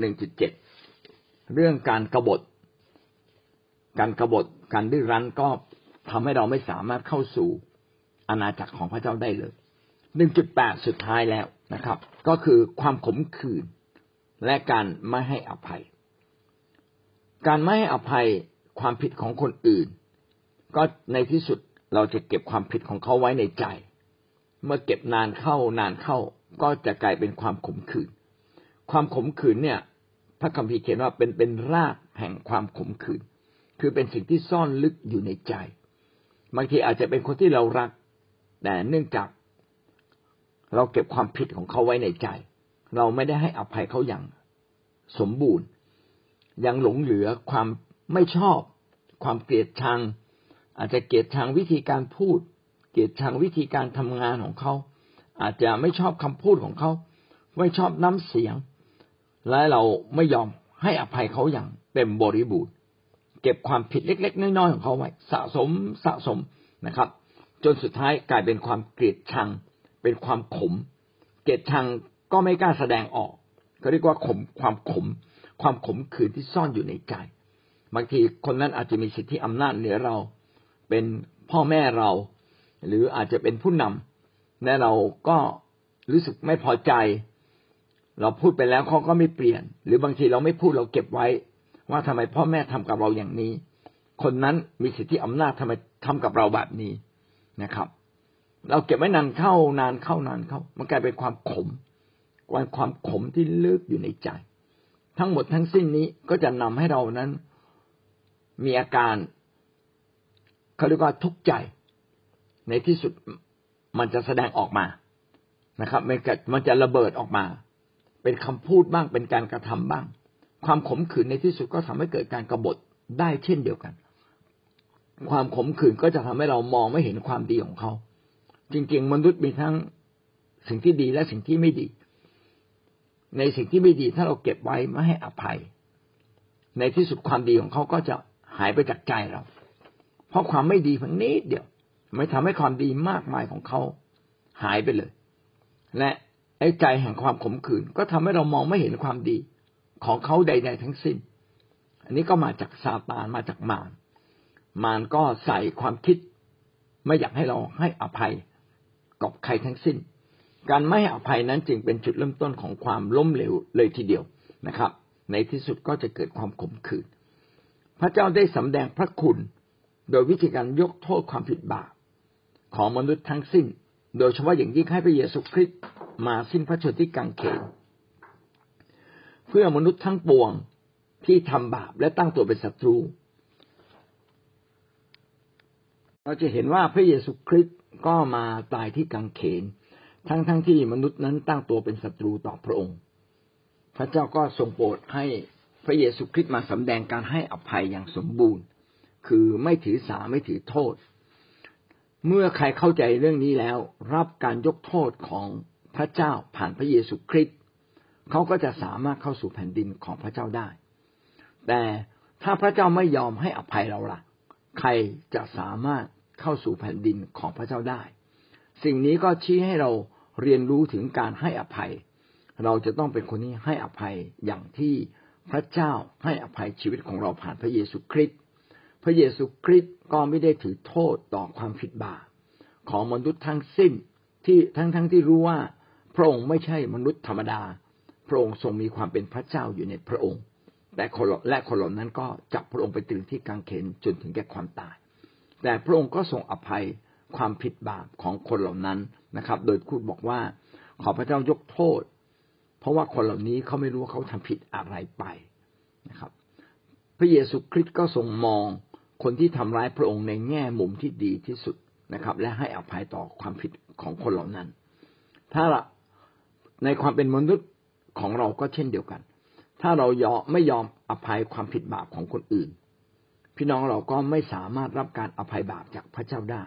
หนึ่งจุดเจ็ดเรื่องการกรบฏ การกรบฏการดื้อรั้นก็ทำให้เราไม่สามารถเข้าสู่อาณาจักรของพระเจ้าได้เลยหนึ่งจุดแปดสุดท้ายแล้วนะครับ ก็คือความขมขื่นและการไม่ให้อภัย การไม่ให้อภัยความผิดของคนอื่น ก็ในที่สุดเราจะเก็บความผิดของเขาไว้ในใจ เมื่อเก็บนานเข้านานเข้าก็จะกลายเป็นความขมขื่น ความขมขื่นเนี่ย พระคัมภีร์เขียนว่าเป็นเป็นรากแห่งความขมขื่นคือเป็นสิ่งที่ซ่อนลึกอยู่ในใจ บางทีอาจจะเป็นคนที่เรารัก แต่เนื่องจาก เราเก็บความผิดของเขาไว้ในใจ เราไม่ได้ให้อภัยเขาอย่างสมบูรณ์ ยังหลงเหลือความไม่ชอบ ความเกลียดชัง อาจจะเกลียดชังวิธีการพูด เกลียดชังวิธีการทำงานของเขา อาจจะไม่ชอบคำพูดของเขา ไม่ชอบน้ำเสียง และเราไม่ยอมให้อภัยเขาอย่างเต็มบริบูรณ์ เก็บความผิดเล็ก ๆ น้อยๆของเขาไว้สะสมสะสมนะครับ จนสุดท้ายกลายเป็นความเกลียดชัง เป็นความขม เกลียดชังก็ไม่กล้าแสดงออกก็เรียกว่าขมความขม ความขมขื่นที่ซ่อนอยู่ในใจบางทีคนนั้นอาจจะมีสิทธิอำนาจเหนือเรา เป็นพ่อแม่เรา หรืออาจจะเป็นผู้นำและเราก็รู้สึกไม่พอใจ เราพูดไปแล้วเขาก็ไม่เปลี่ยน หรือบางทีเราไม่พูดเราเก็บไว้ ว่าทำไมพ่อแม่ทำกับเราอย่างนี้ คนนั้นมีสิทธิอำนาจทำไมทำกับเราแบบนี้นะครับ เราเก็บไว้นานเข้านานเข้านานเข้า มันกลายเป็นความขมความความขมที่ลึกอยู่ในใจ ทั้งหมดทั้งสิ้นนี้ก็จะนำให้เรานั้น มีอาการเขาเรียกว่าทุกข์ใจ ในที่สุดมันจะแสดงออกมานะครับ มันจะระเบิดออกมา เป็นคำพูดบ้างเป็นการกระทำบ้าง ความขมขื่นในที่สุดก็ทำให้เกิดการกรบฏได้เช่นเดียวกัน ความขมขื่นก็จะทำให้เรามองไม่เห็นความดีของเขา จริงๆ มนุษย์มีทั้งสิ่งที่ดีและสิ่งที่ไม่ดี ในสิ่งที่ไม่ดีถ้าเราเก็บไว้ไม่ให้อภัย ในที่สุดความดีของเขาก็จะหายไปจากใจเรา เพราะความไม่ดีเพียงนิดเดียว ไม่ทำให้ความดีมากมายของเขาหายไปเลย และ อ้ใจแห่งความขมขื่นก็ทำให้เรามองไม่เห็นความดีของเขาใด ๆ ทั้งสิ้น อันนี้ก็มาจากซาตานมาจากมาร มารก็ใส่ความคิด ไม่อยากให้เราให้อภัยกับใครทั้งสิ้น การไม่ให้อภัยนั้นจึงเป็นจุดเริ่มต้นของความล้มเหลวเลยทีเดียวนะครับ ในที่สุดก็จะเกิดความขมขื่น พระเจ้าได้สำแดงพระคุณ โดยวิธีการยกโทษความผิดบาปของมนุษย์ทั้งสิ้น โดยเฉพาะอย่างยิ่งให้พระเยซูคริสต์มาสิ้นพระชนที่กังเขน เพื่อมนุษย์ทั้งปวงที่ทำบาปและตั้งตัวเป็นศัตรู เราจะเห็นว่าพระเยซูคริสต์ก็มาตายที่กังเขน ทั้งๆทที่มนุษย์นั้นตั้งตัวเป็นศัตรูต่อพระองค์ พระเจ้าก็ทรงโปรดให้พระเยซูคริสต์มาสำแดงการให้อภัยอย่างสมบูรณ์ คือไม่ถือสาไม่ถือโทษ เมื่อใครเข้าใจเรื่องนี้แล้ว รับการยกโทษของพระเจ้าผ่านพระเยซูคริสต์เขาก็จะสามารถเข้าสู่แผ่นดินของพระเจ้าได้ แต่ถ้าพระเจ้าไม่ยอมให้อภัยเราละ่ะ ใครจะสามารถเข้าสู่แผ่นดินของพระเจ้าได้ สิ่งนี้ก็ชี้ให้เราเรียนรู้ถึงการให้อภัย เราจะต้องเป็นคนที่ให้อภัยอย่างที่พระเจ้าให้อภัยชีวิตของเราผ่านพระเยซูคริสต์ พระเยซูคริสต์ก็ไม่ได้ถือโทษต่อความผิดบาปของมนุษย์ทั้งสิ้นที่ทั้งทั้งที่รู้ว่า พระองค์ไม่ใช่มนุษย์ธรรมดา พระองค์ทรงมีความเป็นพระเจ้าอยู่ในพระองค์ แต่คนและคนเหล่านั้นก็จับพระองค์ไปตรึงที่กางเขนจนถึงแก่ความตาย แต่พระองค์ก็ทรงอภัยความผิดบาปของคนเหล่านั้นนะครับ โดยพูดบอกว่า ขอพระเจ้ายกโทษ เพราะว่าคนเหล่านี้เขาไม่รู้ว่าเขาทำผิดอะไรไปนะครับ พระเยซูคริสต์ก็ทรงมอง คนที่ทำร้ายพระองค์ในแง่มุมที่ดีที่สุดนะครับ และให้อภัยต่อความผิดของคนเหล่านั้น ถ้าในความเป็นมนุษย์ของเราก็เช่นเดียวกัน ถ้าเรายอมไม่ยอมอภัยความผิดบาปของคนอื่น พี่น้องเราก็ไม่สามารถรับการอภัยบาปจากพระเจ้าได้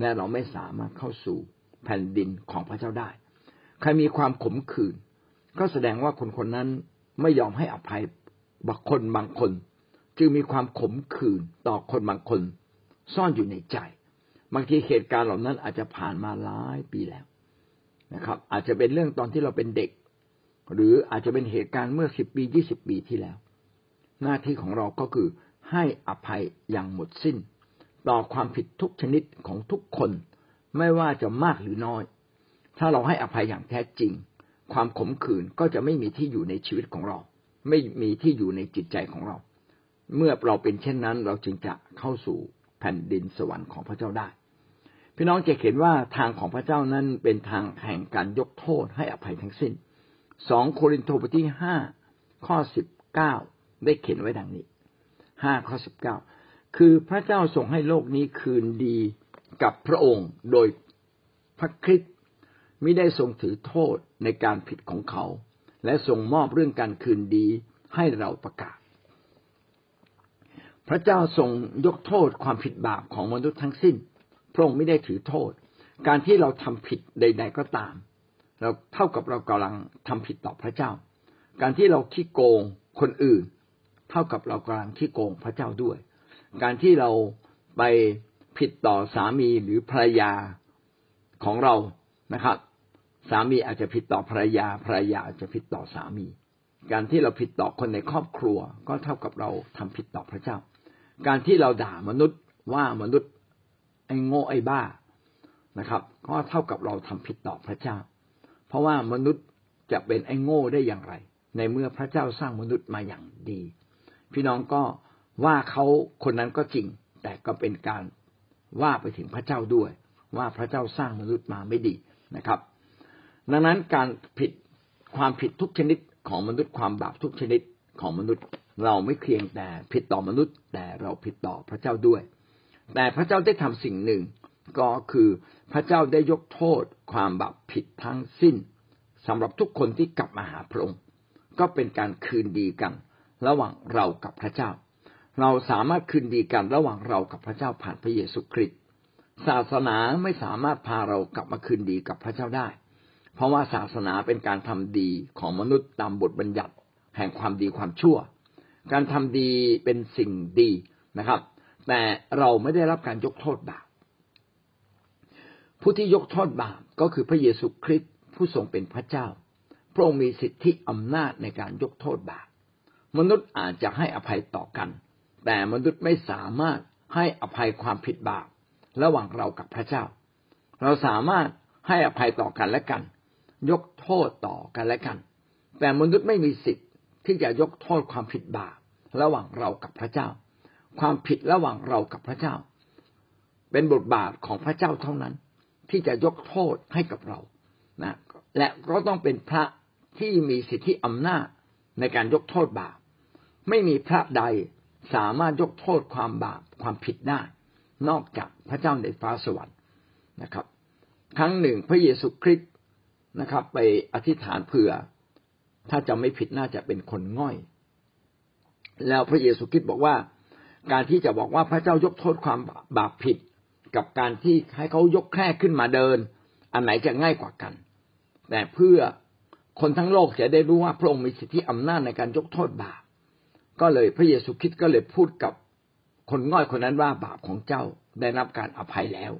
และเราไม่สามารถเข้าสู่แผ่นดินของพระเจ้าได้ ใครมีความขมขื่นก็แสดงว่าคนคนนั้นไม่ยอมให้อภัยบางคนบางคน จึงมีความขมขื่นต่อคนบางคน ซ่อนอยู่ในใจ บางทีเหตุการณ์เหล่านั้นอาจจะผ่านมาหลายปีแล้วนะครับ อาจจะเป็นเรื่องตอนที่เราเป็นเด็ก หรืออาจจะเป็นเหตุการณ์เมื่อสิบปียี่สิบปีที่แล้ว หน้าที่ของเราก็คือให้อภัยอย่างหมดสิ้น ต่อความผิดทุกชนิดของทุกคน ไม่ว่าจะมากหรือน้อย ถ้าเราให้อภัยอย่างแท้จริง ความขมขื่นก็จะไม่มีที่อยู่ในชีวิตของเรา ไม่มีที่อยู่ในจิตใจของเรา เมื่อเราเป็นเช่นนั้น เราจึงจะเข้าสู่แผ่นดินสวรรค์ของพระเจ้าได้ พี่น้องจะเห็นว่าทางของพระเจ้านั้นเป็นทางแห่งการยกโทษให้อภัยทั้งสิ้นสองโครินธ์บทที่ห้าข้อสิบเก้าได้เขียนไว้ดังนี้ห้าข้อสิบเก้าคือพระเจ้าทรงให้โลกนี้คืนดีกับพระองค์โดยพระคริสต์ไม่ได้ทรงถือโทษในการผิดของเขา และทรงมอบเรื่องการคืนดีให้เราประกาศ พระเจ้าทรงยกโทษความผิดบาปของมนุษย์ทั้งสิ้น พระองค์ไม่ได้ถือโทษ การที่เราทำผิดใด ๆก็ตาม เราเท่ากับเรากำลังทำผิดต่อพระเจ้า การที่เราขี้โกงคนอื่น เท่ากับเรากำลังขี้โกงพระเจ้าด้วย การที่เราไปผิดต่อสามีหรือภรรยาของเรานะครับ สามีอาจจะผิดต่อภรรยาภรรยาอาจจะผิดต่อสามี การที่เราผิดต่อคนในครอบครัว ก็เท่ากับเราทำผิดต่อพระเจ้า การที่เราด่ามนุษย์ว่ามนุษย์ไอ้โง่ไอ้บ้านะครับ ก็เท่ากับเราทำผิดต่อพระเจ้า เพราะว่ามนุษย์จะเป็นไอ้โง่ได้อย่างไร ในเมื่อพระเจ้าสร้างมนุษย์มาอย่างดี พี่น้องก็ว่าเขาคนนั้นก็จริง แต่ก็เป็นการว่าไปถึงพระเจ้าด้วย ว่าพระเจ้าสร้างมนุษย์มาไม่ดีนะครับ ดังนั้นการผิดความผิดทุกชนิดของมนุษย์ความบาปทุกชนิดของมนุษย์ เราไม่เพียงแต่ผิดต่อมนุษย์ แต่เราผิดต่อพระเจ้าด้วย แต่พระเจ้าได้ทำสิ่งหนึ่ง ก็คือพระเจ้าได้ยกโทษความบาปผิดทั้งสิ้นสำหรับทุกคนที่กลับมาหาพระองค์ ก็เป็นการคืนดีกัน ระหว่างเรากับพระเจ้า เราสามารถคืนดีกันระหว่างเรากับพระเจ้าผ่านพระเยซูคริสต์ศาสนาไม่สามารถพาเรากลับมาคืนดีกับพระเจ้าได้ เพราะว่าศาสนาเป็นการทำดีของมนุษย์ตามบทบัญญัติ แห่งความดีความชั่ว การทำดีเป็นสิ่งดีนะครับ แต่เราไม่ได้รับการยกโทษบาปผู้ที่ยกโทษบาปก็คือพระเยซูคริสต์ผู้ทรงเป็นพระเจ้า พระองค์มีสิทธิอำนาจในการยกโทษบาปมนุษย์อาจจะให้อภัยต่อกัน แต่มนุษย์ไม่สามารถให้อภัยความผิดบาป ระหว่างเรากับพระเจ้า เราสามารถให้อภัยต่อกันและกัน ยกโทษต่อกันและกัน แต่มนุษย์ไม่มีสิทธิ ที่จะยกโทษความผิดบาประหว่างเรากับพระเจ้า ความผิดระหว่างเรากับพระเจ้า เป็นบทบาทของพระเจ้าเท่านั้น ที่จะยกโทษให้กับเรานะและก็ต้องเป็นพระที่มีสิทธิอำนาจในการยกโทษบาปไม่มีพระใดสามารถยกโทษความบาปความผิดได้ นอกจากพระเจ้าในฟ้าสวรรค์นะครับ ครั้งหนึ่งพระเยซูคริสต์นะครับ ไปอธิษฐานเผื่อ ถ้าจะไม่ผิดน่าจะเป็นคนง่อย แล้วพระเยซูคริสต์บอกว่า การที่จะบอกว่าพระเจ้ายกโทษความบาปผิด กับการที่ให้เขายกแคร่ขึ้นมาเดิน อันไหนจะง่ายกว่ากัน แต่เพื่อคนทั้งโลกจะได้รู้ว่าพระองค์มีสิทธิอำนาจในการยกโทษบาป ก็เลยพระเยซูคริสต์ก็เลยพูดกับคนง่อยคนนั้นว่าบาปของเจ้าได้รับการอภัยแล้ว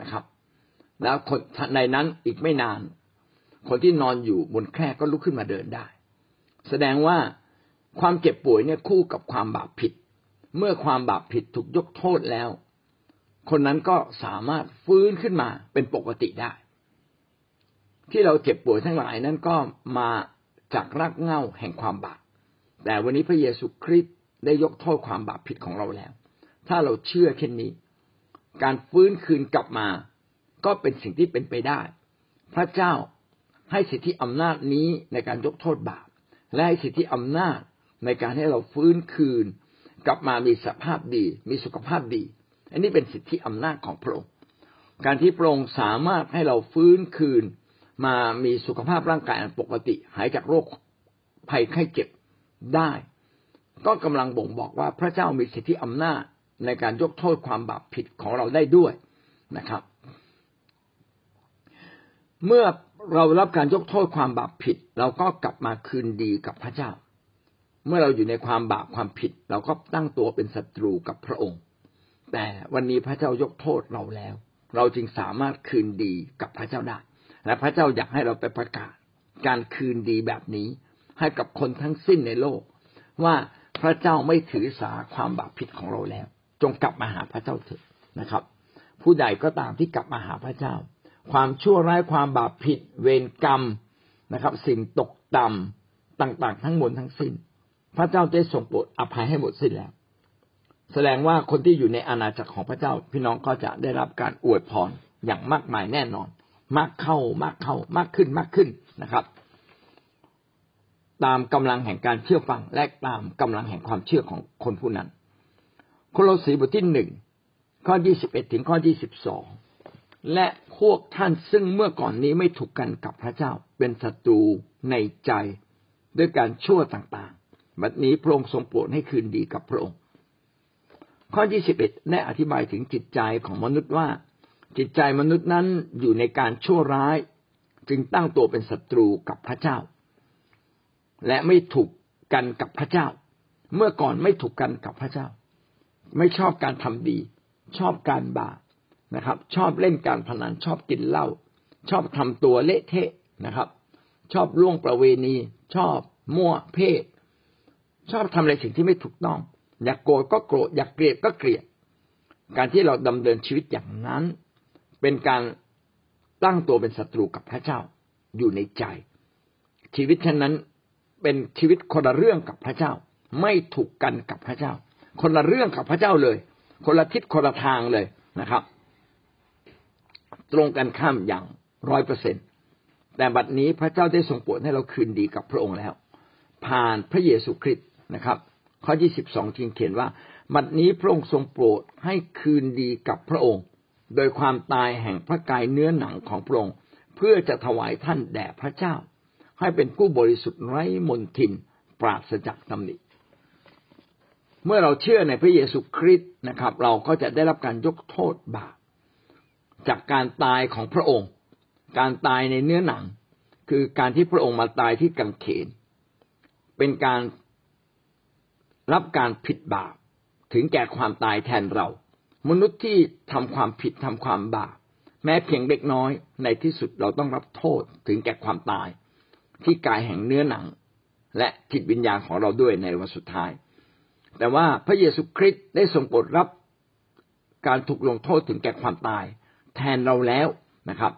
นะครับ แล้วคนในนั้นอีกไม่นาน คนที่นอนอยู่บนแคร่ก็ลุกขึ้นมาเดินได้ แสดงว่าความเจ็บป่วยเนี่ยคู่กับความบาปผิด เมื่อความบาปผิดถูกยกโทษแล้ว คนนั้นก็สามารถฟื้นขึ้นมาเป็นปกติได้ ที่เราเจ็บป่วยทั้งหลายนั้นก็มาจากรากเหง้าแห่งความบาปแต่วันนี้พระเยซูคริสต์ได้ยกโทษความบาปผิดของเราแล้ว ถ้าเราเชื่อเช่นนี้ การฟื้นคืนกลับมา ก็เป็นสิ่งที่เป็นไปได้ พระเจ้า ให้สิทธิอำนาจนี้ในการยกโทษบาป และให้สิทธิอำนาจในการให้เราฟื้นคืน กลับมามีสภาพดี มีสุขภาพดี อันนี้เป็นสิทธิอำนาจของพระองค์การที่พระองค์สามารถให้เราฟื้นคืน มามีสุขภาพร่างกายปกติ หายจากโรคภัยไข้เจ็บได้ ก็กำลังบ่งบอกว่าพระเจ้ามีสิทธิอำนาจในการยกโทษความบาปผิดของเราได้ด้วยนะครับ เมื่อ เรารับการยกโทษความบาปผิด เราก็กลับมาคืนดีกับพระเจ้า เมื่อเราอยู่ในความบาปความผิด เราก็ตั้งตัวเป็นศัตรูกับพระองค์ แต่วันนี้พระเจ้ายกโทษเราแล้ว เราจึงสามารถคืนดีกับพระเจ้าได้ และพระเจ้าอยากให้เราไปประกาศ การคืนดีแบบนี้ ให้กับคนทั้งสิ้นในโลก ว่าพระเจ้าไม่ถือสาความบาปผิดของเราแล้ว จงกลับมาหาพระเจ้าเถิดนะครับ ผู้ใดก็ตามที่กลับมาหาพระเจ้า ความชั่วร้ายความบาปผิด เวรกรรมนะครับ สิ่งตกต่ำต่างๆ ทั้งหมดทั้งสิ้น พระเจ้าได้ทรงโปรดอภัยให้หมดสิ้นแล้ว แสดงว่าคนที่อยู่ในอาณาจักรของพระเจ้า พี่น้องก็จะได้รับการอวยพรอย่างมากมายแน่นอน มากเข้ามากเข้ามากขึ้นมากขึ้นนะครับ ตามกำลังแห่งการเชื่อฟังและตามกำลังแห่งความเชื่อของคนผู้นั้นโคโลสีบทที่หนึ่งข้อยี่สิบเอ็ดถึงข้อยี่สิบสอง และพวกท่านซึ่งเมื่อก่อนนี้ไม่ถูกกันกับพระเจ้า เป็นศัตรูในใจด้วยการชั่วต่างๆ บัดนี้พระองค์ทรงโปรดให้คืนดีกับพระองค์ ข้อยี่สิบเอ็ดได้อธิบายถึงจิตใจของมนุษย์ว่า จิตใจมนุษย์นั้นอยู่ในการชั่วร้าย จึงตั้งตัวเป็นศัตรูกับพระเจ้า และไม่ถูกกันกับพระเจ้า เมื่อก่อนไม่ถูกกันกับพระเจ้า ไม่ชอบการทำดี ชอบการบาป นะครับ ชอบเล่นการพนันชอบกินเหล้าชอบทำตัวเละเทะนะครับ ชอบล่วงประเวณี ชอบมั่วเพศ ชอบทำอะไรสิ่งที่ไม่ถูกต้อง อยากโกรธก็โกรธอยากเกลียดก็เกลียด การที่เราดำเนินชีวิตอย่างนั้น เป็นการตั้งตัวเป็นศัตรูกับพระเจ้าอยู่ในใจ ชีวิตฉะนั้นเป็นชีวิตคนละเรื่องกับพระเจ้า ไม่ถูกกันกับพระเจ้า คนละเรื่องกับพระเจ้าเลย คนละทิศคนละทางเลยนะครับ ตรงกันข้ามอย่างร้อยเปอร์เซ็นตแต่บัดนี้พระเจ้าได้ทรงโปรดให้เราคืนดีกับพระองค์แล้ว ผ่านพระเยซูคริสต์นะครับ ข้อที่สิบสองจึงเขียนว่า บัดนี้พระองค์ทรงโปรดให้คืนดีกับพระองค์ โดยความตายแห่งพระกายเนื้อหนังของพระองค์ เพื่อจะถวายท่านแด่พระเจ้า ให้เป็นผู้บริสุทธิ์ไร้มนทินปราศจากตำหนิเมื่อเราเชื่อในพระเยซูคริสต์นะครับ เราก็จะได้รับการยกโทษบาป จากการตายของพระองค์ การตายในเนื้อหนัง คือการที่พระองค์มาตายที่กังเขน เป็นการรับการผิดบาปถึงแก่ความตายแทนเรา มนุษย์ที่ทำความผิดทำความบาปแม้เพียงเล็กน้อยในที่สุดเราต้องรับโทษถึงแก่ความตาย ที่กายแห่งเนื้อหนัง และจิตวิญญาณของเราด้วยในวันสุดท้าย แต่ว่าพระเยซูคริสต์ได้ทรงโปรดรับการถูกลงโทษถึงแก่ความตาย แทนเราแล้วนะครับ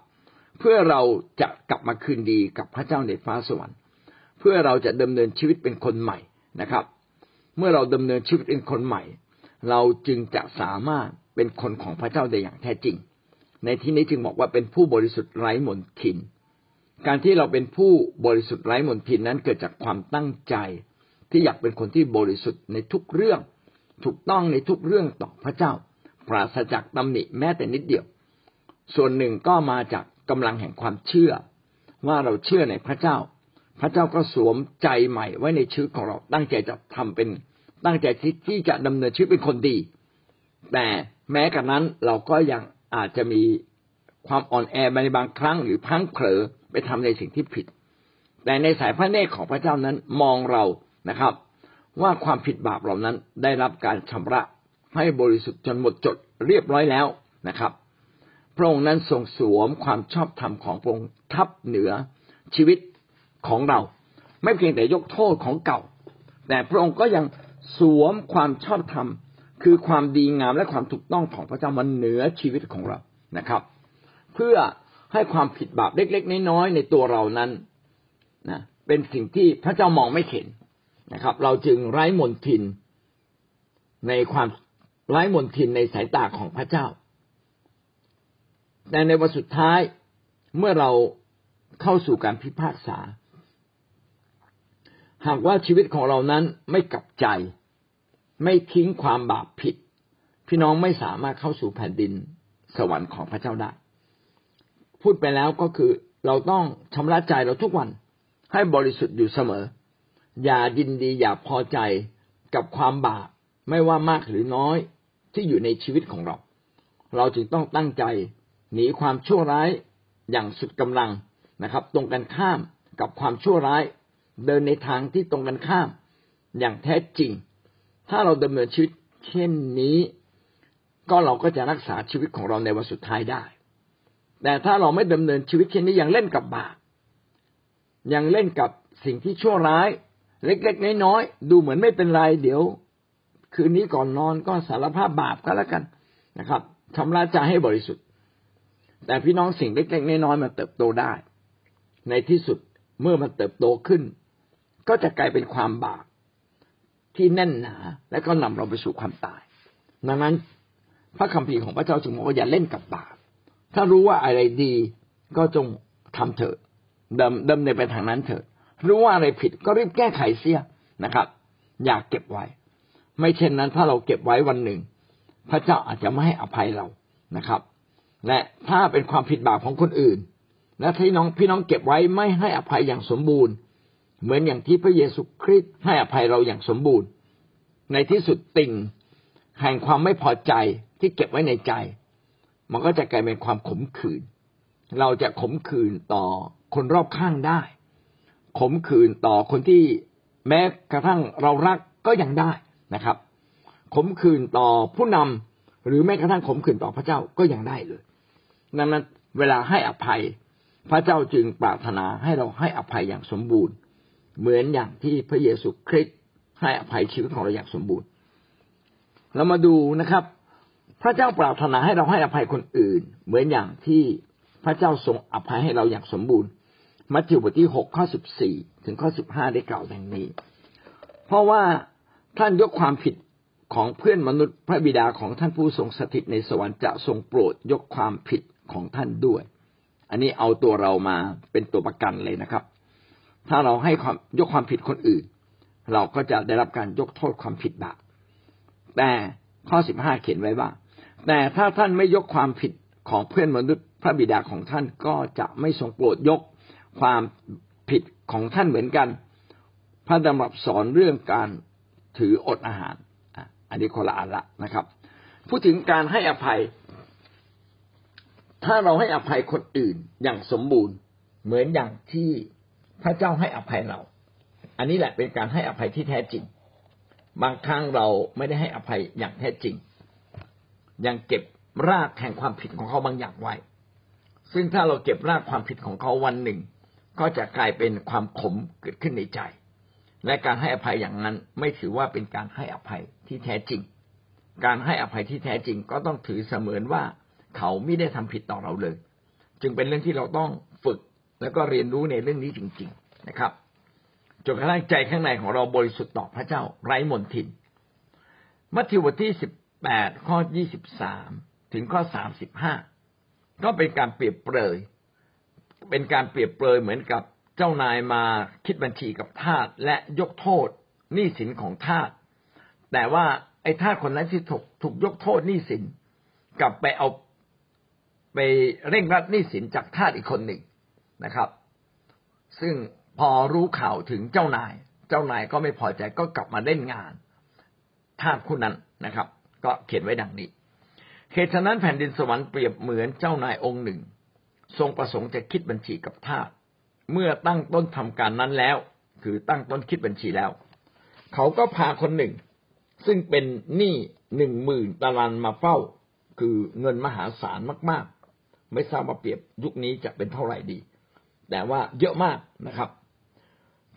เพื่อเราจะกลับมาคืนดีกับพระเจ้าในฟ้าสวรรค์ เพื่อเราจะดำเนินชีวิตเป็นคนใหม่นะครับ เมื่อเราดำเนินชีวิตเป็นคนใหม่ เราจึงจะสามารถเป็นคนของพระเจ้าได้อย่างแท้จริง ในที่นี้จึงบอกว่าเป็นผู้บริสุทธิ์ไร้มนทิน การที่เราเป็นผู้บริสุทธิ์ไร้มนทินนั้นเกิดจากความตั้งใจ ที่อยากเป็นคนที่บริสุทธิ์ในทุกเรื่อง ถูกต้องในทุกเรื่องต่อพระเจ้า ปราศจากตำหนิแม้แต่นิดเดียว ส่วนหนึ่งก็มาจากกำลังแห่งความเชื่อ ว่าเราเชื่อในพระเจ้า พระเจ้าก็สวมใจใหม่ไว้ในชีวิตของเราตั้งใจจะทำเป็น ตั้งใจที่จะดำเนินชีวิตเป็นคนดี แต่แม้กระนั้นเราก็ยังอาจจะมีความอ่อนแอในบางครั้งหรือพังเผลอไปทำในสิ่งที่ผิด แต่ในสายพระเนตรของพระเจ้านั้นมองเรานะครับ ว่าความผิดบาปเหล่านั้นได้รับการชำระให้บริสุทธิ์จนหมดจดเรียบร้อยแล้วนะครับ พระองค์นั้นทรงสวมความชอบธรรมของพระองค์ทับเหนือชีวิตของเรา ไม่เพียงแต่ยกโทษของเก่า แต่พระองค์ก็ยังสวมความชอบธรรม คือความดีงามและความถูกต้องของพระเจ้ามันเหนือชีวิตของเรานะครับ เพื่อให้ความผิดบาปเล็ก ๆ น้อยๆในตัวเรานั้นนะเป็นสิ่งที่พระเจ้ามองไม่เห็นนะครับ เราจึงไร้มนทินในความไร้มนทินในสายตาของพระเจ้า แต่ในวันสุดท้ายเมื่อเราเข้าสู่การพิพากษา หากว่าชีวิตของเรานั้นไม่กลับใจ ไม่ทิ้งความบาปผิด พี่น้องไม่สามารถเข้าสู่แผ่นดินสวรรค์ของพระเจ้าได้ พูดไปแล้วก็คือเราต้องชำระใจเราทุกวัน ให้บริสุทธิ์อยู่เสมอ อย่ายินดีอย่าพอใจกับความบาปไม่ว่ามากหรือน้อยที่อยู่ในชีวิตของเรา เราจึงต้องตั้งใจ หนีความชั่วร้ายอย่างสุดกำลังนะครับ ตรงกันข้ามกับความชั่วร้าย เดินในทางที่ตรงกันข้าม อย่างแท้จริง ถ้าเราดำเนินชีวิตเช่นนี้ ก็เราก็จะรักษาชีวิตของเราในวันสุดท้ายได้ แต่ถ้าเราไม่ดำเนินชีวิตเช่นนี้ยังเล่นกับบาปยังเล่นกับสิ่งที่ชั่วร้าย เล็กๆน้อยๆดูเหมือนไม่เป็นไรเดี๋ยว คืนนี้ก่อนนอนก็สารภาพบาปก็แล้วกันนะครับชำระใจให้บริสุทธิ์ แต่พี่น้องสิ่งเล็กๆน้อยๆมันเติบโตได้ ในที่สุดเมื่อมันเติบโตขึ้น ก็จะกลายเป็นความบาปที่แน่นหนา และก็นำเราไปสู่ความตาย ดังนั้นพระคัมภีร์ของพระเจ้าจึงบอกว่าอย่าเล่นกับบาปถ้ารู้ว่าอะไรดีก็จงทำเถอะดำดำเนินไปทางนั้นเถอะ รู้ว่าอะไรผิดก็รีบแก้ไขเสียนะครับ อย่าเก็บไว้ ไม่เช่นนั้นถ้าเราเก็บไว้วันหนึ่ง พระเจ้าอาจจะไม่ให้อภัยเรานะครับ และถ้าเป็นความผิดบาปของคนอื่น และที่น้องพี่น้องเก็บไว้ไม่ให้อภัยอย่างสมบูรณ์ เหมือนอย่างที่พระเยซูคริสต์ให้อภัยเราอย่างสมบูรณ์ ในที่สุดติ่งแห่งความไม่พอใจที่เก็บไว้ในใจ มันก็จะกลายเป็นความขมขื่นเราจะขมขื่นต่อคนรอบข้างได้ ขมขื่นต่อคนที่แม้กระทั่งเรารักก็ยังได้นะครับ ขมขื่นต่อผู้นำหรือแม้กระทั่งขมขื่นต่อพระเจ้าก็ยังได้เลย ดังนั้นเวลาให้อภัย พระเจ้าจึงปรารถนาให้เราให้อภัยอย่างสมบูรณ์ เหมือนอย่างที่พระเยซูคริสต์ให้อภัยชีวิตของเราอย่างสมบูรณ์ เรามาดูนะครับ พระเจ้าปรารถนาให้เราให้อภัยคนอื่น เหมือนอย่างที่พระเจ้าทรงอภัยให้เราอย่างสมบูรณ์มัทธิวบทที่หกข้อสิบสี่ถึงข้อสิบห้าได้กล่าวดังนี้ เพราะว่าท่านยกความผิดของเพื่อนมนุษย์พระบิดาของท่านผู้ทรงสถิตในสวรรค์จะทรงโปรดยกความผิด ของท่านด้วย อันนี้เอาตัวเรามาเป็นตัวประกันเลยนะครับ ถ้าเราให้ความยกความผิดคนอื่น เราก็จะได้รับการยกโทษความผิดบาปแต่ข้อสิบห้าเขียนไว้ว่า แต่ถ้าท่านไม่ยกความผิดของเพื่อนมนุษย์พระบิดาของท่านก็จะไม่ทรงโปรดยกความผิดของท่านเหมือนกัน พระดำรับสอนเรื่องการถืออดอาหารอันนี้คนละอันละนะครับ พูดถึงการให้อภัย ถ้าเราให้อภัยคนอื่นอย่างสมบูรณ์ เหมือนอย่างที่พระเจ้าให้อภัยเรา อันนี้แหละเป็นการให้อภัยที่แท้จริง บางครั้งเราไม่ได้ให้อภัยอย่างแท้จริง ยังเก็บรากแห่งความผิดของเขาบางอย่างไว้ ซึ่งถ้าเราเก็บรากความผิดของเขาวันหนึ่ง ก็จะกลายเป็นความขมเกิดขึ้นในใจ และการให้อภัยอย่างนั้นไม่ถือว่าเป็นการให้อภัยที่แท้จริง การให้อภัยที่แท้จริงก็ต้องถือเสมือนว่า เขาไม่ได้ทำผิดต่อเราเลย จึงเป็นเรื่องที่เราต้องฝึกแล้วก็เรียนรู้ในเรื่องนี้จริง ๆนะครับจนกระทั่งใจข้างในของเราบริสุทธิ์ต่อพระเจ้าไร้มนทิน มัทธิวบทที่สิบแปดข้อยี่สิบสามถึงข้อสามสิบห้าก็เป็นการเปรียบเปรย เป็นการเปรียบเปรยเหมือนกับเจ้านายมาคิดบัญชีกับทาสและยกโทษหนี้สินของทาสแต่ว่าไอ้ทาสคนนั้นที่ถูกถูกยกโทษหนี้สินกลับไปเอา ไปเร่งรัดหนี้สินจากทาสอีกคนหนึ่งนะครับ ซึ่งพอรู้ข่าวถึงเจ้านาย เจ้านายก็ไม่พอใจก็กลับมาเล่นงานทาสคนนั้นนะครับ ก็เขียนไว้ดังนี้เหตุฉะนั้นแผ่นดินสวรรค์เปรียบเหมือนเจ้านายองค์หนึ่ง ทรงประสงค์จะคิดบัญชีกับทาสเมื่อตั้งต้นทำการนั้นแล้ว คือตั้งต้นคิดบัญชีแล้ว เขาก็พาคนหนึ่ง ซึ่งเป็นหนี้หนึ่งหมื่นตารางมาเฝ้า คือเงินมหาศาลมากๆ ไม่ทราบว่าเปรียบยุคนี้จะเป็นเท่าไหร่ดี แต่ว่าเยอะมากนะครับ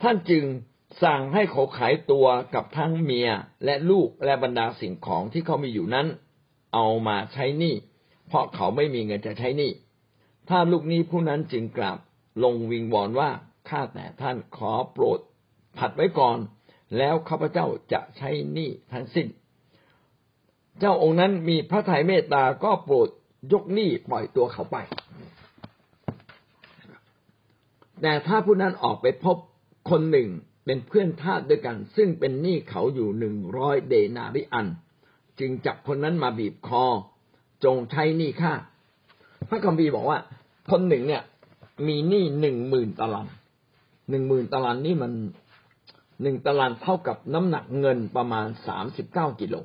ท่านจึงสั่งให้เขาขายตัวกับทั้งเมียและลูกและบรรดาสิ่งของที่เขามีอยู่นั้น เอามาใช้หนี้เพราะเขาไม่มีเงินจะใช้หนี้ถ้าลูกนี้ผู้นั้นจึงกลับลงวิงวอนว่าข้าแต่ท่านขอโปรดผัดไว้ก่อน แล้วข้าพเจ้าจะใช้หนี้ทั้งสิ้น เจ้าองค์นั้นมีพระทัยเมตตาก็โปรด ยกหนี้ปล่อยตัวเขาไป แต่ถ้าผู้นั้นออกไปพบคนหนึ่งเป็นเพื่อนทาสด้วยกัน ซึ่งเป็นหนี้เขาอยู่หนึ่งร้อยเดนาริอัน จึงจับคนนั้นมาบีบคอ จงใช้หนี้ค่าพระคัมภีร์บอกว่า คนหนึ่งเนี่ย มีหนี้หนึ่งหมื่นตารางหนึ่งหมื่นตารางนี่มันหนึ่งตารางเท่ากับน้ำหนักเงินประมาณสามสิบเก้ากิโล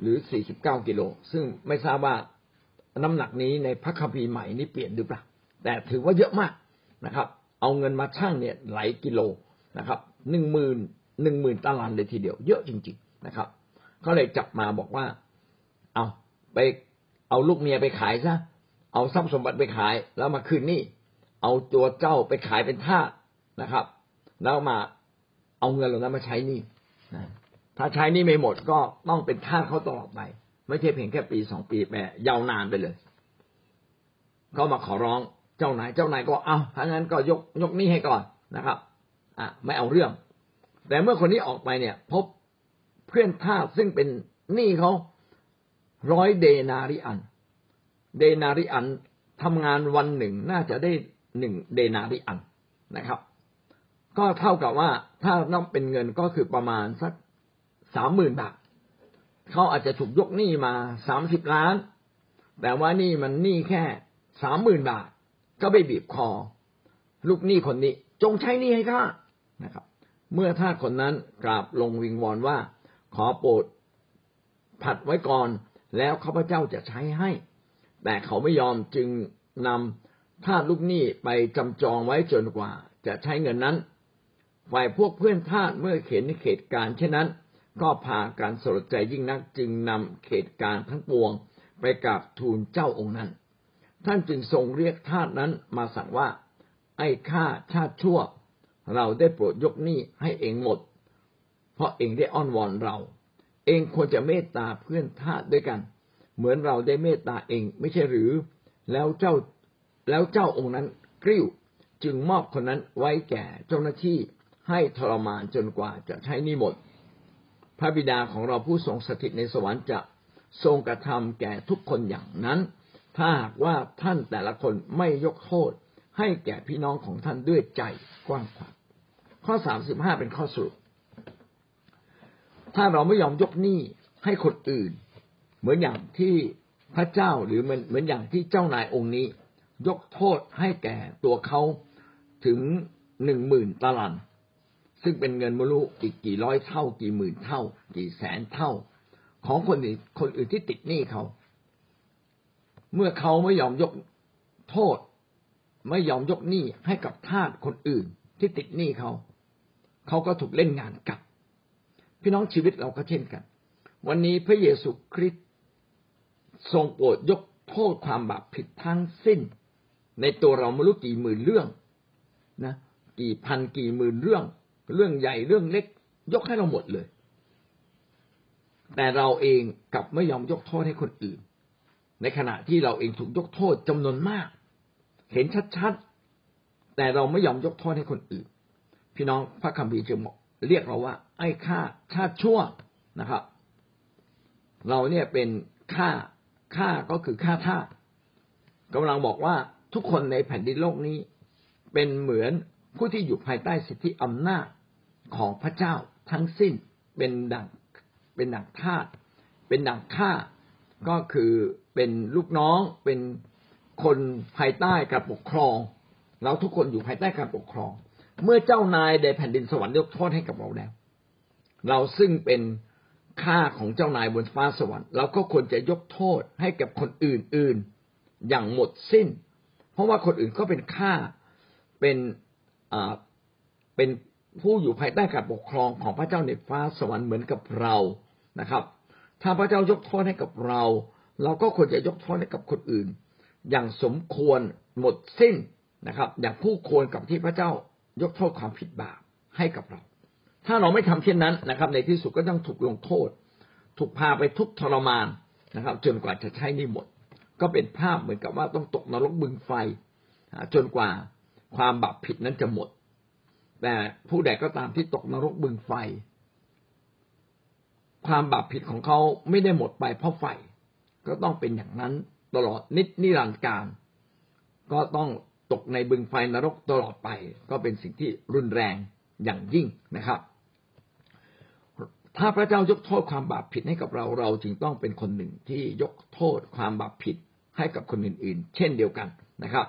หรือสี่สิบเก้ากิโลซึ่งไม่ทราบว่า น้ำหนักนี้ในพระคัมภีร์ใหม่นี่เปลี่ยนหรือเปล่าแต่ถือว่าเยอะมากนะครับ เอาเงินมาชั่งเนี่ยหลายกิโลนะครับหนึ่งหมื่นหนึ่งหมื่นตารางเลยทีเดียว เยอะจริง ๆนะครับเขาเลยจับมาบอกว่า เอาไปเอาลูกเมียไปขายซะเอาทรัพย์สมบัติไปขาย แล้วมาคืนนี่เอาตัวเจ้าไปขายเป็นทาสนะครับ แล้วมาเอาเงินเหล่านั้นมาใช้นี่ถ้าใช้นี่ไม่หมดก็ต้องเป็นท่าเขาตลอดไป ไม่ใช่เพียงแค่ปีสองปีแปยาวนานไปเลยก็มาขอร้องเจ้านายเจ้านายก็เอาถ้างั้นก็ยกยกนี้ให้ก่อนนะครับอะไม่เอาเรื่อง แต่เมื่อคนนี้ออกไปเนี่ย พบเพื่อนทาสซึ่งเป็นหนี้เขาร้อยเดนาริอัน เดนาริอันทำงานวันหนึ่งน่าจะได้หนึ่งเดนาริอันนะครับ ก็เท่ากับว่าถ้านับเป็นเงินก็คือประมาณสักสามหมื่นบาท เขาอาจจะถูกยกหนี้มาสามสิบล้าน แต่ว่านี่มันหนี้แค่สามหมื่นบาท ก็ไปบีบคอ ลูกหนี้คนนี้ จงใช้หนี้ให้ข้านะครับ เมื่อท่าคนนั้นกราบลงวิงวอนว่า ขอโปรดผัดไว้ก่อน แล้วข้าพเจ้าจะใช้ให้ แต่เขาไม่ยอมจึงนำทาสลูกหนี้ไปจำจองไว้จนกว่า จะใช้เงินนั้นฝ่ายพวกเพื่อนทาสเมื่อเห็นเหตุการณ์เช่นนั้น ก็พาการสลดใจยิ่งนักจึงนำเหตุการณ์ทั้งปวงไปกราบทูลเจ้าองค์นั้น ท่านจึงทรงเรียกทาสนั้นมาสั่งว่า ไอ้ข้าชาติชั่ว เราได้โปรดยกหนี้ให้เองหมด เพราะเองได้อ้อนวอนเรา เองควรจะเมตตาเพื่อนทาสด้วยกัน เหมือนเราได้เมตตาเองไม่ใช่หรือ แล้วเจ้าแล้วเจ้าองค์นั้นกริ้วจึงมอบคนนั้นไว้แก่เจ้าหน้าที่ให้ทรมานจนกว่าจะใช้นี่หมด พระบิดาของเราผู้ทรงสถิตในสวรรค์จะทรงกระทำแก่ทุกคนอย่างนั้น ถ้าหากว่าท่านแต่ละคนไม่ยกโทษให้แก่พี่น้องของท่านด้วยใจกว้างขวางข้อสามสิบห้าเป็นข้อสรุป ถ้าเราไม่ยอมยกหนี้ให้คนอื่น เหมือนอย่างที่พระเจ้าหรือเหมือนเหมือนอย่างที่เจ้านายองค์นี้ ยกโทษให้แก่ตัวเขาถึงหนึ่งหมื่นตลัน ซึ่งเป็นเงินมรู้อีกกี่ร้อยเท่า กี่หมื่นเท่า กี่แสนเท่า ของคนอื่นคนอื่นที่ติดหนี้เขา เมื่อเขาไม่ยอมยกโทษ ไม่ยอมยกหนี้ให้กับทาสคนอื่นที่ติดหนี้เขา เขาก็ถูกเล่นงานกลับ พี่น้องชีวิตเราก็เช่นกัน วันนี้พระเยซูคริสต์ทรงโปรดยกโทษความบาปผิดทั้งสิ้น ในตัวเราไม่รู้กี่หมื่นเรื่องนะ กี่พันกี่หมื่นเรื่อง เรื่องใหญ่เรื่องเล็ก ยกให้เราหมดเลย แต่เราเองกลับไม่ยอมยกโทษให้คนอื่น ในขณะที่เราเองถูกยกโทษจำนวนมาก เห็นชัดๆ แต่เราไม่ยอมยกโทษให้คนอื่น พี่น้องพระคัมภีร์จึงบอกเรียกเราว่า ไอ้ข้าชาติชั่วนะครับ เราเนี่ยเป็นข้าข้าก็คือข้าทาสกำลังบอกว่าทุกคนในแผ่นดินโลกนี้ เป็นเหมือน ผู้ที่อยู่ภายใต้สิทธิอำนาจของพระเจ้าทั้งสิ้นเป็นดังเป็นดังทาสเป็นดังข้าก็คือเป็นลูกน้องเป็นคนภายใต้การปกครอง เราทุกคนอยู่ภายใต้การปกครอง เมื่อเจ้านายในแผ่นดินสวรรค์ยกโทษให้กับเราแล้ว เราซึ่งเป็นข้าของเจ้านายบนฟ้าสวรรค์เราก็ควรจะยกโทษให้กับคนอื่นๆอย่างหมดสิ้น เพราะว่าคนอื่นก็เป็นข้าเป็น เป็นผู้อยู่ภายใต้การปกครองของพระเจ้าในฟ้าสวรรค์เหมือนกับเรานะครับ ถ้าพระเจ้ายกโทษให้กับเรา เราก็ควรจะยกโทษให้กับคนอื่น อย่างสมควรหมดสิ้นนะครับ อย่างผู้ควรกับที่พระเจ้ายกโทษความผิดบาปให้กับเรา ถ้าเราไม่ทำเช่นนั้นนะครับ ในที่สุดก็ต้องถูกลงโทษ ถูกพาไปทุกทรมานนะครับ จนกว่าจะใช้นี่หมด ก็เป็นภาพเหมือนกับว่าต้องตกนรกบึงไฟจนกว่า ความบาปผิดนั้นจะหมด แต่ผู้ใดก็ตามที่ตกนรกบึงไฟ ความบาปผิดของเขาไม่ได้หมดไปเพราะไฟ ก็ต้องเป็นอย่างนั้นตลอดนิดนิรันดร์การ ก็ต้องตกในบึงไฟนรกตลอดไป ก็เป็นสิ่งที่รุนแรงอย่างยิ่งนะครับ ถ้าพระเจ้ายกโทษความบาปผิดให้กับเราเราจึงต้องเป็นคนหนึ่งที่ยกโทษความบาปผิดให้กับคนอื่น ๆ เช่นเดียวกันนะครับ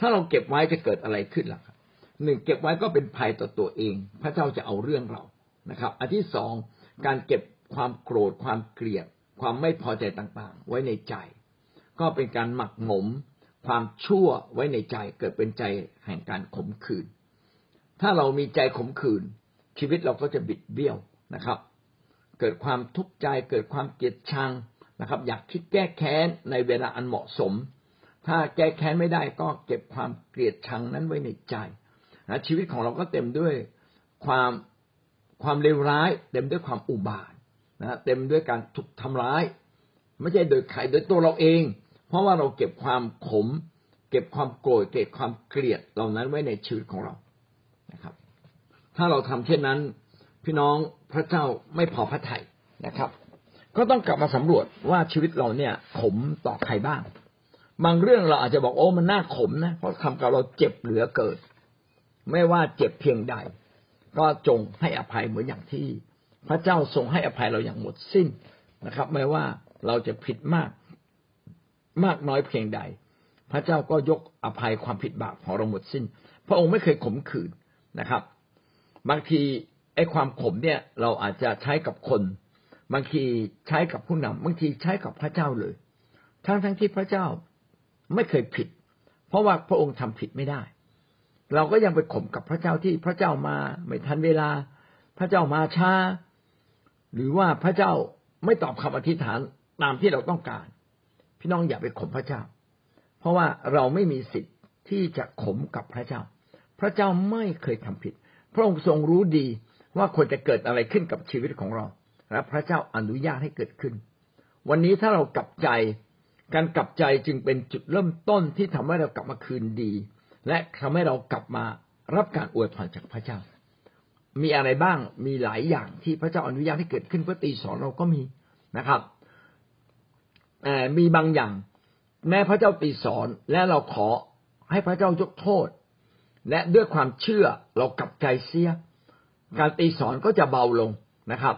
ถ้าเราเก็บไว้จะเกิดอะไรขึ้นล่ะครับหนึ่งเก็บไว้ก็เป็นภัยต่อตัวเอง พระเจ้าจะเอาเรื่องเรานะครับ อันที่สองการเก็บความโกรธความเกลียด ความไม่พอใจต่างๆ ไว้ในใจ ก็เป็นการหมักหมม ความชั่วไว้ในใจเกิดเป็นใจแห่งการขมขื่นถ้าเรามีใจขมขื่นชีวิตเราก็จะบิดเบี้ยวนะครับ เกิดความทุกข์ใจเกิดความเกลียดชังนะครับ อยากคิดแก้แค้นในเวลาอันเหมาะสม ถ้าแก้แค้นไม่ได้ก็เก็บความเกลียดชังนั้นไว้ในใจนะชีวิตของเราก็เต็มด้วยความความเลวร้าย เต็มด้วยความอุบาทนะเต็มด้วยการถูกทำร้าย ไม่ใช่โดยใครโดยตัวเราเอง เพราะว่าเราเก็บความขม เก็บความโกรธเก็บความเกลียดเหล่านั้นไว้ในชีวิตของเรานะครับ ถ้าเราทำเช่นนั้น พี่น้องพระเจ้าไม่พอพระทัยนะครับ ก็ต้องกลับมาสำรวจว่าชีวิตเราเนี่ยขมต่อใครบ้าง บางเรื่องเราอาจจะบอกโอ้มันน่าขมนะเพราะทำกับเราเจ็บเหลือเกิด ไม่ว่าเจ็บเพียงใด ก็จงให้อภัยเหมือนอย่างที่ พระเจ้าทรงให้อภัยเราอย่างหมดสิ้นนะครับ ไม่ว่าเราจะผิดมากมากน้อยเพียงใด พระเจ้าก็ยกอภัยความผิดบาปของเราหมดสิ้น พระองค์ไม่เคยขมขื่นนะครับ บางทีไอ้ความขมเนี่ย เราอาจจะใช้กับคน บางทีใช้กับผู้นำบางทีใช้กับพระเจ้าเลย ทั้งทั้งที่พระเจ้า ไม่เคยผิด เพราะว่าพระองค์ทำผิดไม่ได้ เราก็ยังไปข่มกับพระเจ้าที่พระเจ้ามาไม่ทันเวลา พระเจ้ามาช้า หรือว่าพระเจ้าไม่ตอบคำอธิษฐานตามที่เราต้องการ พี่น้องอย่าไปข่มพระเจ้า เพราะว่าเราไม่มีสิทธิ์ที่จะข่มกับพระเจ้า พระเจ้าไม่เคยทำผิด พระองค์ทรงรู้ดีว่าควรจะเกิดอะไรขึ้นกับชีวิตของเรา และพระเจ้าอนุญาตให้เกิดขึ้น วันนี้ถ้าเรากลับใจ การกลับใจจึงเป็นจุดเริ่มต้นที่ทำให้เรากลับมาคืนดี และทำให้เรากลับมารับการอวยพรจากพระเจ้า มีอะไรบ้างมีหลายอย่างที่พระเจ้าอนุญาตให้เกิดขึ้นเพื่อตีสอนเราก็มีนะครับมีบางอย่าง แม้พระเจ้าตีสอนและเราขอให้พระเจ้ายกโทษ และด้วยความเชื่อเรากลับใจเสีย การตีสอนก็จะเบาลงนะครับ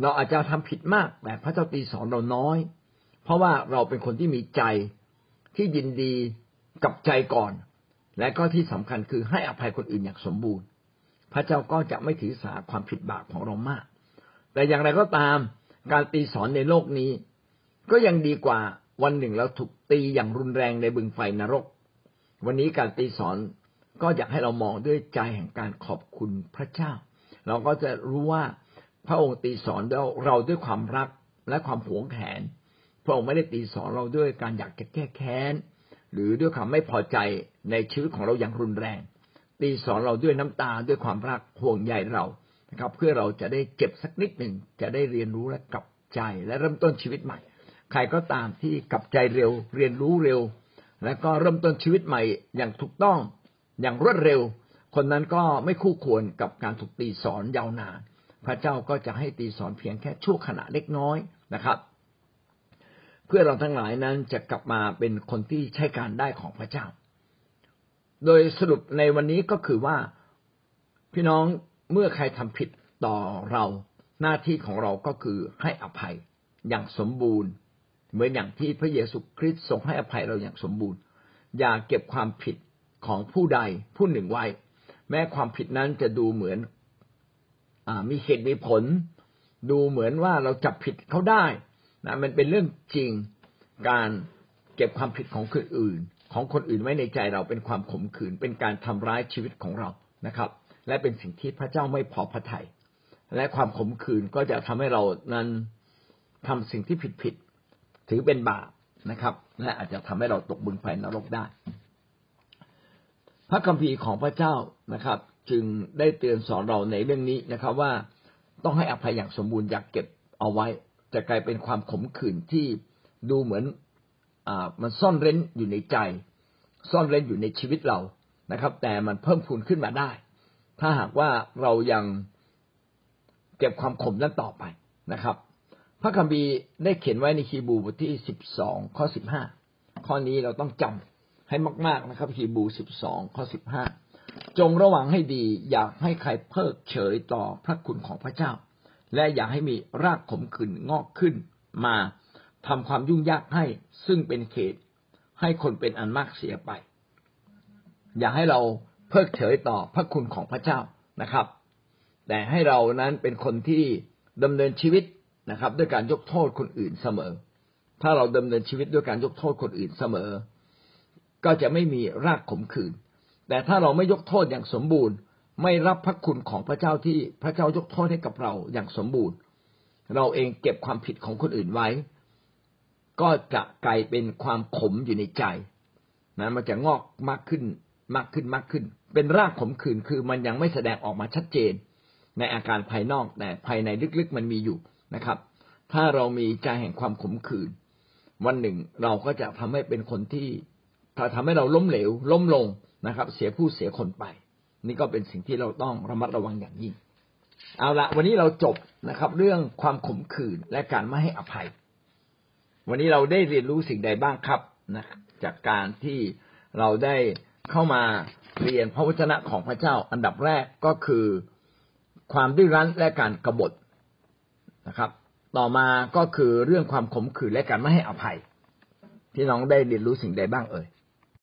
เราอาจจะทำผิดมากแต่พระเจ้าตีสอนเราน้อย เพราะว่าเราเป็นคนที่มีใจที่ยินดีกับใจก่อน และก็ที่สำคัญคือให้อภัยคนอื่นอย่างสมบูรณ์ พระเจ้าก็จะไม่ถือสาความผิดบาปของเรามาก แต่อย่างไรก็ตามการตีสอนในโลกนี้ ก็ยังดีกว่าวันหนึ่งเราถูกตีอย่างรุนแรงในบึงไฟนรก วันนี้การตีสอนก็อยากให้เรามองด้วยใจแห่งการขอบคุณพระเจ้า เราก็จะรู้ว่าพระองค์ตีสอนเราด้วยความรักและความหวงแหน ระองค์ไม่ได้ตีสอนเราด้วยการอยากจะแก้แค้น หรือด้วยความไม่พอใจในชีวิตของเราอย่างรุนแรง ตีสอนเราด้วยน้ำตาด้วยความรักห่วงใยเรานะครับ เพื่อเราจะได้เจ็บสักนิดหนึ่งจะได้เรียนรู้และกลับใจและเริ่มต้นชีวิตใหม่ ใครก็ตามที่กลับใจเร็ว เรียนรู้เร็ว และก็เริ่มต้นชีวิตใหม่อย่างถูกต้องอย่างรวดเร็ว คนนั้นก็ไม่คู่ควรกับการถูกตีสอนยาวนาน พระเจ้าก็จะให้ตีสอนเพียงแค่ชั่วขณะเล็กน้อยนะครับ พื่อเราทั้งหลายนั้นจะกลับมาเป็นคนที่ใช้การได้ของพระเจ้า โดยสรุปในวันนี้ก็คือว่าพี่น้องเมื่อใครทำผิดต่อเราหน้าที่ของเราก็คือให้อภัยอย่างสมบูรณ์ เหมือนอย่างที่พระเยซูคริสต์ทรงให้อภัยเราอย่างสมบูรณ์ อย่าเก็บความผิดของผู้ใดผู้หนึ่งไว้ แม้ความผิดนั้นจะดูเหมือนอมีเหตุมีผล ดูเหมือนว่าเราจับผิดเขาได้ นะมันเป็นเรื่องจริงการเก็บความผิดของคนอื่น ของคนอื่นไว้ในใจเราเป็นความขมขื่นเป็นการทำร้ายชีวิตของเรานะครับ และเป็นสิ่งที่พระเจ้าไม่พอพระทยัยและความขมขื่นก็จะทำให้เรานั้นทำสิ่งที่ผิดผิดถือเป็นบาปนะครับ และอาจจะทำให้เราตกบุญไฟนรกได้ พระคัมภีร์ของพระเจ้านะครับ จึงได้เตือนสอนเราในเรื่องนี้นะครับ ว่าต้องให้อภัยอย่างสมบูรณ์อยากเก็บเอาไว้ จะกลายเป็นความขมขื่นที่ดูเหมือนอมันซ่อนเร้นอยู่ในใจ ซ่อนเร้นอยู่ในชีวิตเรานะครับ แต่มันเพิ่มพูนขึ้นมาได้ ถ้าหากว่าเรายังเก็บความขมนั้นต่อไปนะครับ พระคัมภีร์ได้เขียนไว้ในฮีบูบทที่สิบสองข้อสิบห้าข้อนี้เราต้องจำให้มาก ๆนะครับฮีบูสิบสองข้อสิบห้าจงระวังให้ดี อยากให้ใครเพิกเฉยต่อพระคุณของพระเจ้า และอย่าให้มีรากขมขื่นงอกขึ้นมาทำความยุ่งยากให้ซึ่งเป็นเขตให้คนเป็นอันมากเสียไป อย่าให้เราเพิกเฉยต่อพระคุณของพระเจ้านะครับ แต่ให้เรานั้นเป็นคนที่ดำเนินชีวิตนะครับ ด้วยการยกโทษคนอื่นเสมอ ถ้าเราดำเนินชีวิตด้วยการยกโทษคนอื่นเสมอ ก็จะไม่มีรากขมขื่นแต่ถ้าเราไม่ยกโทษอย่างสมบูรณ์ ไม่รับพระคุณของพระเจ้าที่พระเจ้ายกโทษให้กับเราอย่างสมบูรณ์ เราเองเก็บความผิดของคนอื่นไว้ ก็จะกลายเป็นความขมอยู่ในใจนะมันจะงอกมากขึ้นมากขึ้นมากขึ้น เป็นรากขมขื่นคือมันยังไม่แสดงออกมาชัดเจน ในอาการภายนอกแต่ภายในลึกๆมันมีอยู่นะครับ ถ้าเรามีใจแห่งความขมขื่นวันหนึ่งเราก็จะทำให้เป็นคนที่ถ้าทำให้เราล้มเหลว ล้มลงนะครับ เสียผู้เสียคนไป นี่ก็เป็นสิ่งที่เราต้องระมัดระวังอย่างยิ่ง เอาละวันนี้เราจบนะครับ เรื่องความขมขื่นและการไม่ให้อภัย วันนี้เราได้เรียนรู้สิ่งใดบ้างครับนะจากการที่เราได้เข้ามาเรียนพระวจนะของพระเจ้า อันดับแรกก็คือความดื้อรั้นและการกบฏนะครับ ต่อมาก็คือเรื่องความขมขื่นและการไม่ให้อภัย พี่น้องได้เรียนรู้สิ่งใดบ้างเอ่ย